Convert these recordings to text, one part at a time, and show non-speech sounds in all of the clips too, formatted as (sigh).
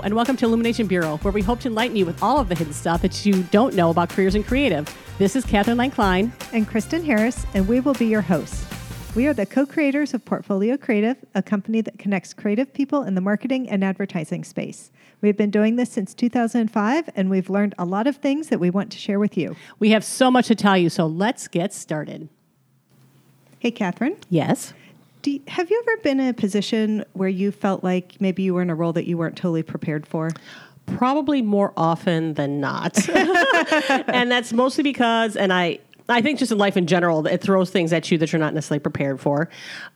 Hello, and welcome to Illumination Bureau, where we hope to enlighten you with all of the hidden stuff that you don't know about careers in creative. This is Catherine Lang Klein. and Kristen Harris, and we will be your hosts. We are the co creators of Portfolio Creative, a company that connects creative people in the marketing and advertising space. We've been doing this since 2005, and we've learned a lot of things that we want to share with you. We have so much to tell you, so let's get started. Hey, Catherine, Yes. Do you, have you ever been in a position where you felt like maybe you were in a role that you weren't totally prepared for? Probably more often than not. (laughs) and that's mostly because, and I, I think just in life in general, it throws things at you that you're not necessarily prepared for.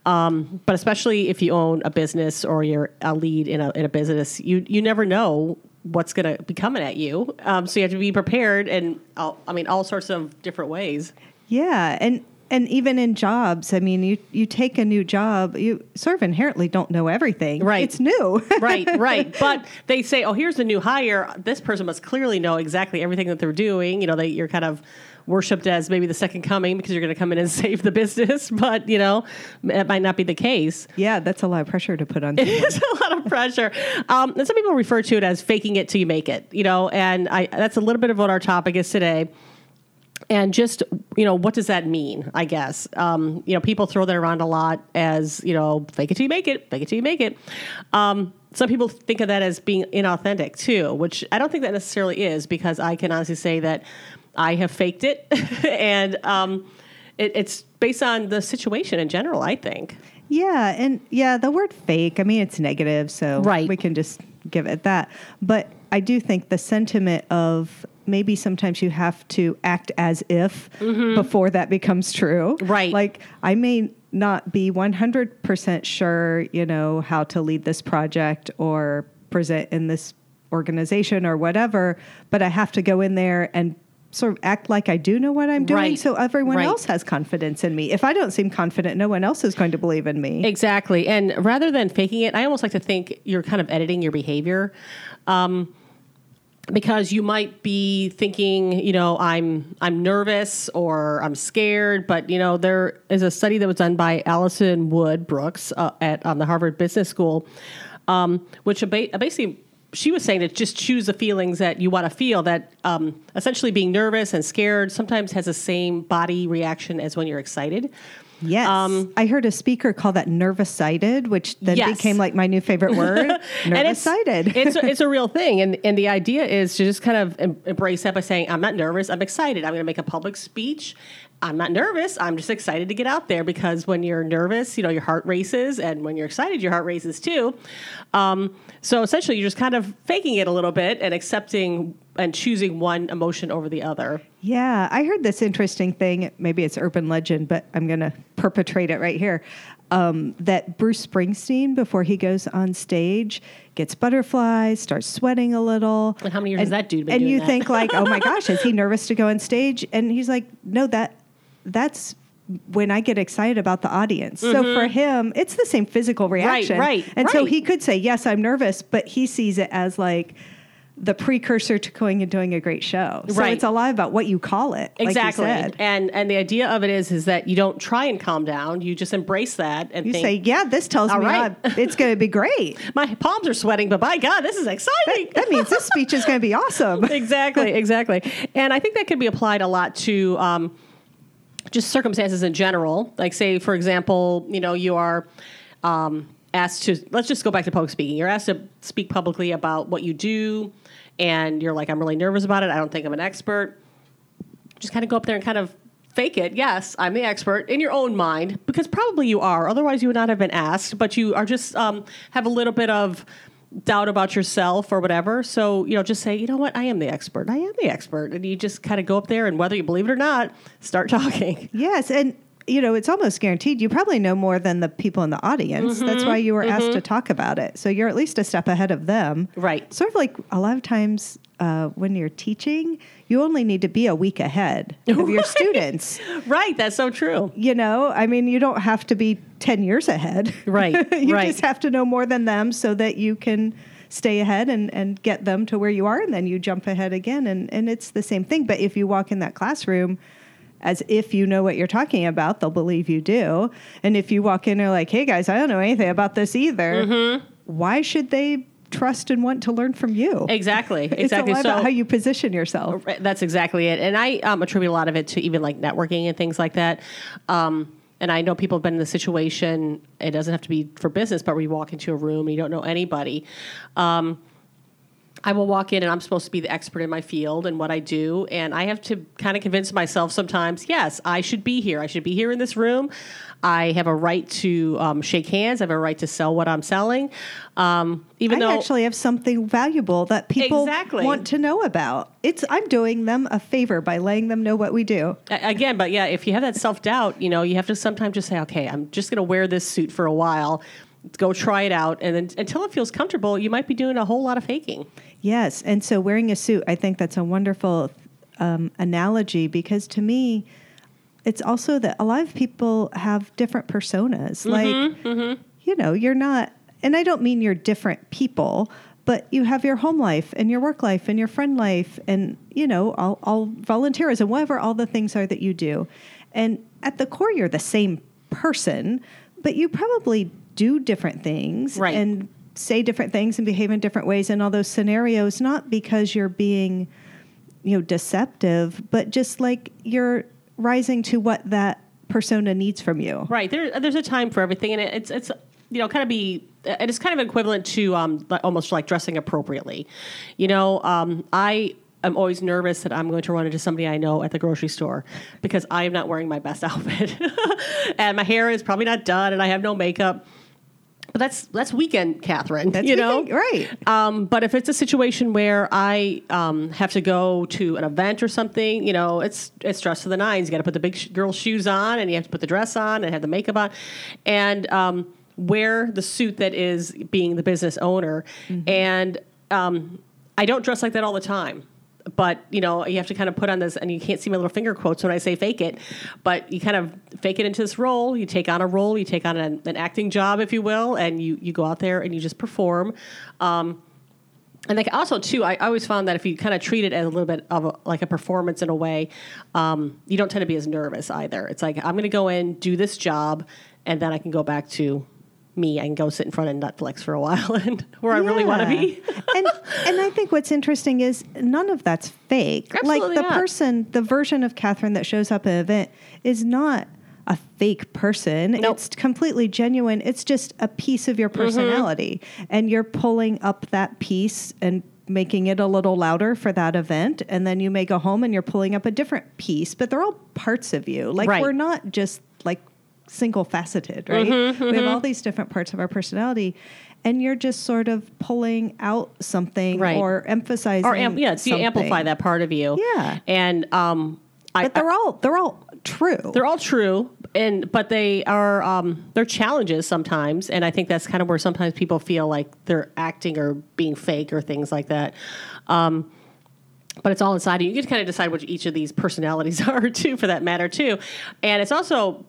Um, but especially if you own a business or you're a lead in a, in a business, you, you never know what's going to be coming at you. Um, so you have to be prepared in, all, I mean, all sorts of different ways. Yeah, and and even in jobs, I mean, you you take a new job, you sort of inherently don't know everything. Right. It's new. (laughs) right, right. But they say, oh, here's the new hire. This person must clearly know exactly everything that they're doing. You know, they, you're kind of worshipped as maybe the second coming because you're going to come in and (laughs) save the business. But, you know, it might not be the case. yeah, that's a lot of pressure to put on. (laughs) someone. It's a lot of pressure. Um, and some people refer to it as faking it till you make it, you know, and I, that's a little bit of what our topic is today. And just, you know, what does that mean? I guess. Um, you know, people throw that around a lot as, you know, fake it till you make it, fake it till you make it. Um, some people think of that as being inauthentic too, which I don't think that necessarily is because I can honestly say that I have faked it. (laughs) and um, it, it's based on the situation in general, I think. Yeah, and yeah, the word fake, I mean, it's negative, so Right. we can just give it that. But I do think the sentiment of maybe sometimes you have to act as if before that becomes true. Mm-hmm. Right. Like, I may not be 100% sure, you know, how to lead this project or present in this organization or whatever, but I have to go in there and sort of act like I do know what I'm doing Right. so everyone Right. else has confidence in me. If I don't seem confident, no one else is going to believe in me. Exactly. And rather than faking it, I almost like to think you're kind of editing your behavior. Um, because you might be thinking, you know, I'm I'm nervous or I'm scared, but you know, there is a study that was done by Allison Wood Brooks uh, at um, the Harvard Business School, um, which basically she was saying to just choose the feelings that you want to feel. That um, essentially being nervous and scared sometimes has the same body reaction as when you're excited. Yes. I heard a speaker call that nervous sighted, which then Yes. became like my new favorite (laughs) word. And nervous sighted. it's a, it's a real thing, and and the idea is to just kind of em- embrace that by saying, "I'm not nervous. I'm excited. I'm going to make a public speech. I'm not nervous. I'm just excited to get out there because when you're nervous, you know your heart races, and when you're excited, your heart races too. Um, so essentially, you're just kind of faking it a little bit and accepting and choosing one emotion over the other. Yeah. I heard this interesting thing. Maybe it's urban legend, but I'm going to perpetrate it right here. Um, that Bruce Springsteen, before he goes on stage, gets butterflies, starts sweating a little. And how many years has that dude been And you that? think like, oh my (laughs) gosh, is he nervous to go on stage? And he's like, no, that that's when I get excited about the audience. So for him, it's the same physical reaction. Mm-hmm. right, And so he could say, yes, I'm nervous, but he sees it as like the precursor to going and doing a great show. So Right. it's a lot about what you call it. like Exactly, said. and and the idea of it is is that you don't try and calm down. You just embrace that and You think, say, yeah, this tells me right. it's going to be great. (laughs) my palms are sweating, but by God, this is exciting. That means this speech is going to be awesome. (laughs) exactly, exactly. And I think that can be applied a lot to um, just circumstances in general. Like, say, for example, you know, you are um, asked to, let's just go back to public speaking. You're asked to speak publicly about what you do, and you're like, I'm really nervous about it. I don't think I'm an expert. Just kind of go up there and kind of fake it. Yes, I'm the expert in your own mind, because probably you are. Otherwise, you would not have been asked, but you are just um, have a little bit of doubt about yourself or whatever. So, you know, just say, you know what, I am the expert. I am the expert. And you just kind of go up there and whether you believe it or not, start (laughs) talking. Yes, and you know, it's almost guaranteed you probably know more than the people in the audience. That's Mm-hmm. why you were asked to talk about it. So you're at least a step ahead of them. Right. Sort of like a lot of times uh, when you're teaching, you only need to be a week ahead of your (laughs) students. Right. That's so true. You know, I mean, you don't have to be 10 years ahead. Right, (laughs) you right. just have to know more than them so that you can stay ahead and, and get them to where you are. And then you jump ahead again. And, and it's the same thing. But if you walk in that classroom, as if you know what you're talking about, they'll believe you do. And if you walk in and like, hey guys, I don't know anything about this either, Mm-hmm. why should they trust and want to learn from you. Exactly. (laughs) It's Exactly. a lot so about how you position yourself. That's exactly it. And I um, attribute a lot of it to even like networking and things like that. Um, and I know people have been in the situation, it doesn't have to be for business, but where you walk into a room and you don't know anybody. Um, I will walk in and I'm supposed to be the expert in my field and what I do. And I have to kind of convince myself sometimes, yes, I should be here. I should be here in this room. I have a right to um, shake hands. I have a right to sell what I'm selling. Um, even though I though actually have something valuable that people Exactly. want to know about. It's I'm doing them a favor by letting them know what we do. Again but yeah if you have that self-doubt you know you have to sometimes just say okay i'm just going to wear this suit for a while go try it out and then until it feels comfortable you might be doing a whole lot of faking Yes, and so wearing a suit, I think that's a wonderful um, analogy because to me, it's also that a lot of people have different personas. like, you know, you're not, and I don't mean you're different people, but you have your home life and your work life and your friend life and, you know, all, all volunteerism, whatever all the things are that you do. And at the core, you're the same person, but you probably do different things Right. and say different things and behave in different ways. In all those scenarios, not because you're being, you know, deceptive, but just like you're rising to what that persona needs from you. right. There, there's a time for everything. And it, it's it's you know kind of be it is kind of equivalent to um, almost like dressing appropriately. You know um, i am always nervous that i'm going to run into somebody i know at the grocery store because i am not wearing my best (laughs) outfit. And my hair is probably not done and i have no makeup but that's that's weekend catherine That's you what know right. Um, but if it's a situation where I um, have to go to an event or something, you know, it's it's dressed to the nines. You got to put the big sh- girl shoes on, and you have to put the dress on, and have the makeup on, and um, wear the suit that is being the business owner. And um, I don't dress like that all the time. But you know, you have to kind of put on this, and you can't see my little finger quotes when I say fake it. But you kind of fake it into this role. You take on a role. You take on an, an acting job, if you will, and you you go out there and you just perform. Um, and like also too, I, I always found that if you kind of treat it as a little bit of a, like a performance in a way, um, you don't tend to be as nervous either. It's like I'm going to go in, do this job, and then I can go back to me. I can go sit in front of Netflix for a while (laughs) and where I really want to be. and and I think what's interesting is none of that's fake. Absolutely like the not. person, the version of Catherine that shows up at an event is not a fake person. Nope. Mm-hmm. It's completely genuine. It's just a piece of your personality. And you're pulling up that piece and making it a little louder for that event. And then you may go home and you're pulling up a different piece, but they're all parts of you. Like Right. we're not just like single faceted, right? Mm-hmm, We have all these different parts of our personality. And you're just sort of pulling out something Right. or emphasizing. or amp- yeah, so you amplify that part of you. Yeah. and um, I, But they're all they're all true. they're all true and but they are um, they're challenges sometimes and i think that's kind of where sometimes people feel like they're acting or being fake or things like that um, but it's all inside you. You get to kind of decide what each of these personalities (laughs) are too, for that matter too. And it's also,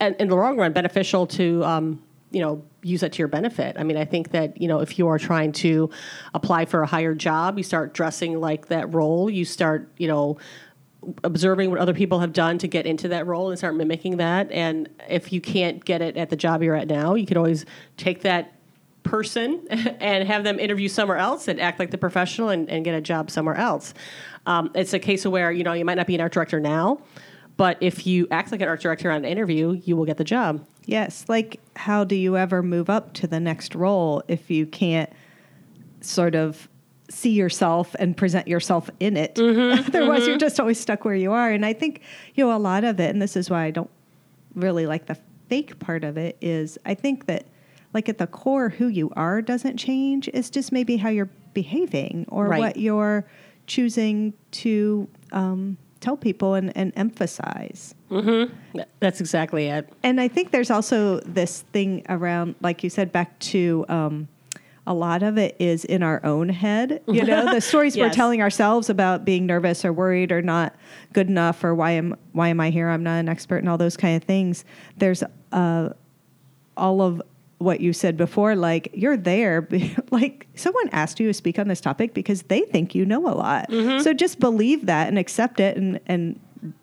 in in the long run, beneficial to um, you know use that to your benefit. I mean, I think that you know if you are trying to apply for a higher job, you start dressing like that role. You start you know observing what other people have done to get into that role and start mimicking that. And if you can't get it at the job you're at now, you could always take that person (laughs) and have them interview somewhere else and act like the professional and, and get a job somewhere else. Um, it's a case of where, you know, you might not be an art director now, but if you act like an art director on an interview, you will get the job. Yes, like how do you ever move up to the next role if you can't sort of see yourself and present yourself in it? Mm-hmm, (laughs) Otherwise, you're just always stuck where you are. And I think you know a lot of it, and this is why I don't really like the fake part of it. Is I think that like at the core, who you are doesn't change. It's just maybe how you're behaving or Right. what you're choosing to um, tell people and, and emphasize. That's exactly it. And I think there's also this thing around, like you said, back to um, a lot of it is in our own head. You (laughs) know, the stories we're telling ourselves about being nervous or worried or not good enough or why am why am I here? I'm not an expert and all those kind of things. There's uh, all of what you said before, like you're there, (laughs) like someone asked you to speak on this topic because they think you know a lot. Mm-hmm. So just believe that and accept it and, and,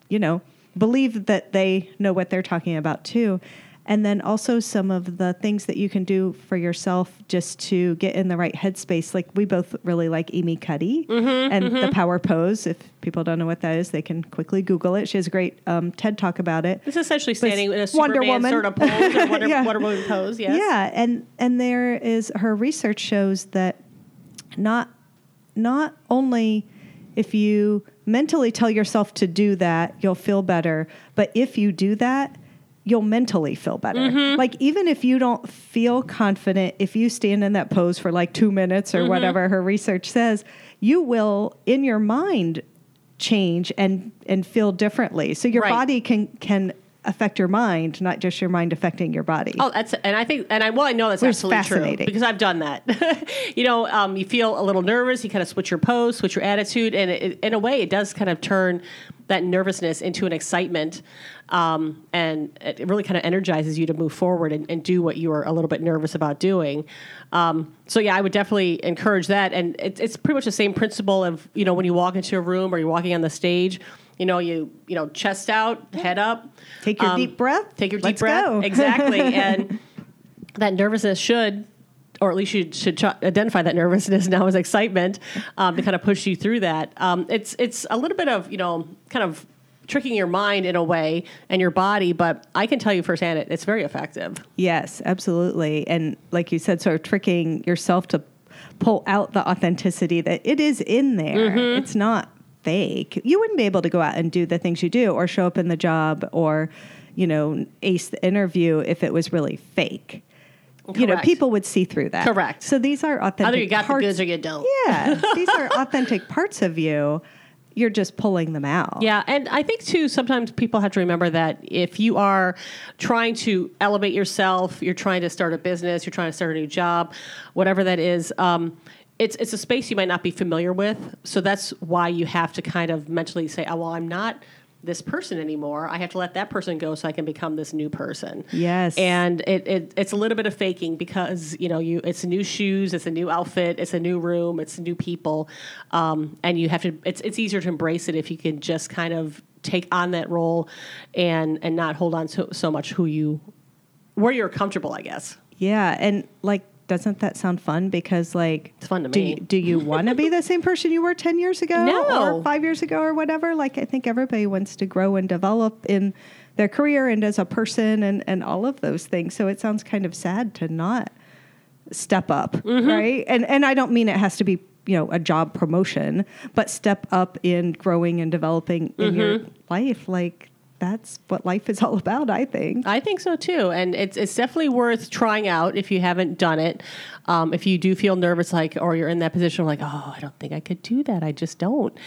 you know, believe that they know what they're talking about too. And then also some of the things that you can do for yourself just to get in the right headspace. Like we both really like Amy Cuddy Mm-hmm, and the Power Pose. If people don't know what that is, they can quickly Google it. She has a great um, TED talk about it. It's essentially standing in a Wonder Superman Woman. sort of pose or (laughs) Wonder, Yeah. Wonder Woman pose. Yes. Yeah, and and there is her research shows that not not only if you mentally tell yourself to do that, you'll feel better, but if you do that, you'll mentally feel better. Mm-hmm. Like even if you don't feel confident, if you stand in that pose for like 2 minutes Mm-hmm. or whatever her research says, you will in your mind change and and feel differently. So your Right. body can can affect your mind, not just your mind affecting your body. Oh, that's and I think and I well I know that's Which absolutely true fascinating. because I've done that. (laughs) you know, um, you feel a little nervous. You kind of switch your pose, switch your attitude, and it, in a way, it does kind of turn that nervousness into an excitement, um, and it really kind of energizes you to move forward and, and do what you were a little bit nervous about doing. Um, so yeah, I would definitely encourage that, and it, it's pretty much the same principle of you know when you walk into a room or you're walking on the stage. You know, you you know, chest out, head up. Take your um, deep breath. Take your deep Let's breath. go. Exactly. (laughs) and that nervousness should, or at least you should ch- identify that nervousness now as excitement um, to kind of push you through that. Um, it's it's a little bit of you know kind of tricking your mind in a way and your body, but I can tell you firsthand it, it's very effective. Yes, absolutely. And like you said, sort of tricking yourself to pull out the authenticity that it is in there. Mm-hmm. It's not fake. You wouldn't be able to go out and do the things you do or show up in the job or, you know, ace the interview if it was really fake. You know, people would see through that. Correct. So these are authentic Either you got parts. the goods or you don't. yeah, (laughs) these are authentic parts of you. You're just pulling them out. Yeah, and I think too sometimes people have to remember that if you are trying to elevate yourself, you're trying to start a business, you're trying to start a new job, whatever that is, um, it's it's a space you might not be familiar with. So that's why you have to kind of mentally say, "Oh, well, I'm not." This person anymore. I have to let that person go so I can become this new person. Yes. and it, it it's a little bit of faking because you know you it's new shoes, it's a new outfit, it's a new room, it's new people, um, and you have to. It's it's easier to embrace it if you can just kind of take on that role and and not hold on to so much who you where you're comfortable. I guess. Yeah, and like, doesn't that sound fun? Because like, It's fun to do me. You, do you want to be the same person you were ten years ago, No. or five years ago, or whatever? Like, I think everybody wants to grow and develop in their career and as a person, and and all of those things. So it sounds kind of sad to not step up, Mm-hmm. right? And and I don't mean it has to be you know a job promotion, but step up in growing and developing in your Mm-hmm. life. Like that's what life is (laughs) all about. I think. I think so too, and it's it's definitely worth trying out if you haven't done it. Um, if you do feel nervous, like or you're in that position, like, oh, I don't think I could do that. I just don't.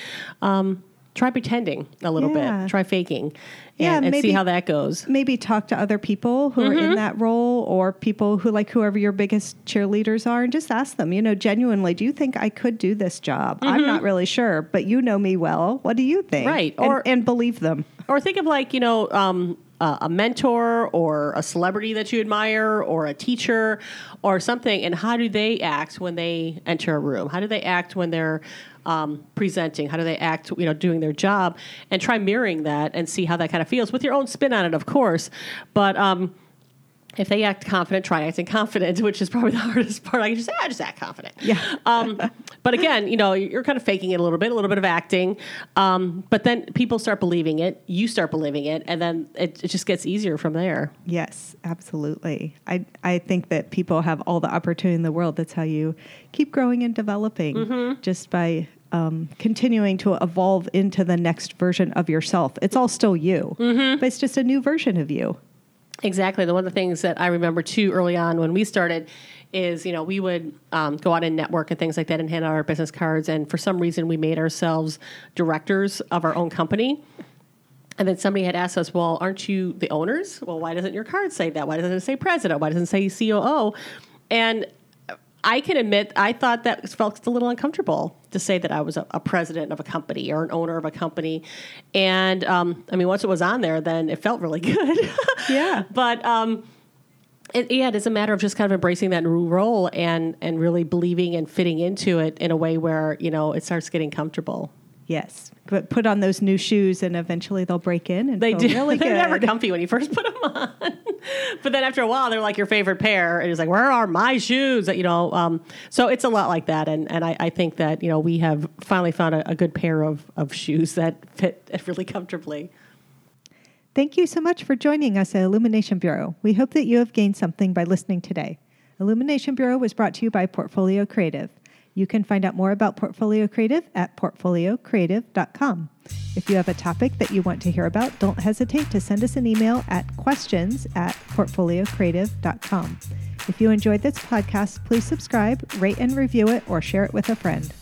Um, try pretending a little Yeah. bit. Try faking, Yeah, and, and see how that goes. maybe talk to other people who are Mm-hmm. in that role or people who like whoever your biggest cheerleaders are and just ask them you know genuinely do you think i could do this job i'm not really sure but you know me well what do you think Mm-hmm. Right, and, or- and believe them Or think of like you know um, uh, a mentor or a celebrity that you admire or a teacher or something, and how do they act when they enter a room? How do they act when they're um, presenting? How do they act, you know, doing their job? And try mirroring that and see how that kind of feels with your own spin on it, of course. But um, if they act confident, try acting (laughs) confident, which is probably the (laughs) hardest part. I can just say, I just act confident. Yeah. um, but again, you know, you're kind of faking it a little bit, a little bit of acting. Um, but then people start believing it, you start believing it, and then it, it just gets easier from there. yes absolutely i i think that people have all the opportunity in the world that's how you keep growing and developing Mm-hmm. just by um, continuing to evolve into the next version of yourself it's all still you Mm-hmm. but it's just a new version of you Exactly. The one of the things that I remember too early on when we started is, you know, we would um, go out and network and things like that and hand out our business cards. And for some reason, we made ourselves directors of our own company. And then somebody had asked us, well, aren't you the owners? Well, why doesn't your card say that? Why doesn't it say president? Why doesn't it say COO? And I can admit, I thought that felt a little uncomfortable to say that I was a, a president of a company or an owner of a company. And um, I mean, once it was on there, then it felt really (laughs) good. Yeah. But um, it, yeah, it is a matter of just kind of embracing that new role and and really believing and fitting into it in a way where you know it starts getting comfortable. Yes, but put on those new shoes, and eventually they'll break in and They do. really (laughs) They're never comfy when you first put them on, (laughs) but then after a while, they're like your favorite pair. And it's like, where are my shoes? You know. Um, so it's a lot like that, and and I, I think that you know we have finally found a, a good pair of of shoes that fit really comfortably. Thank you so much for joining us at Illumination Bureau. We hope that you have gained something by listening today. Illumination Bureau was brought to you by Portfolio Creative. You can find out more about Portfolio Creative at portfoliocreative.com. If you have a topic that you want to hear about, don't hesitate to send us an email at questions at portfoliocreative.com. If you enjoyed this podcast, please subscribe, rate and review it, or share it with a friend.